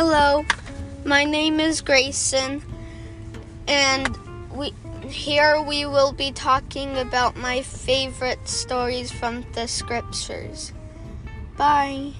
Hello, my name is Grayson, and we here we will be talking about my favorite stories from the scriptures. Bye.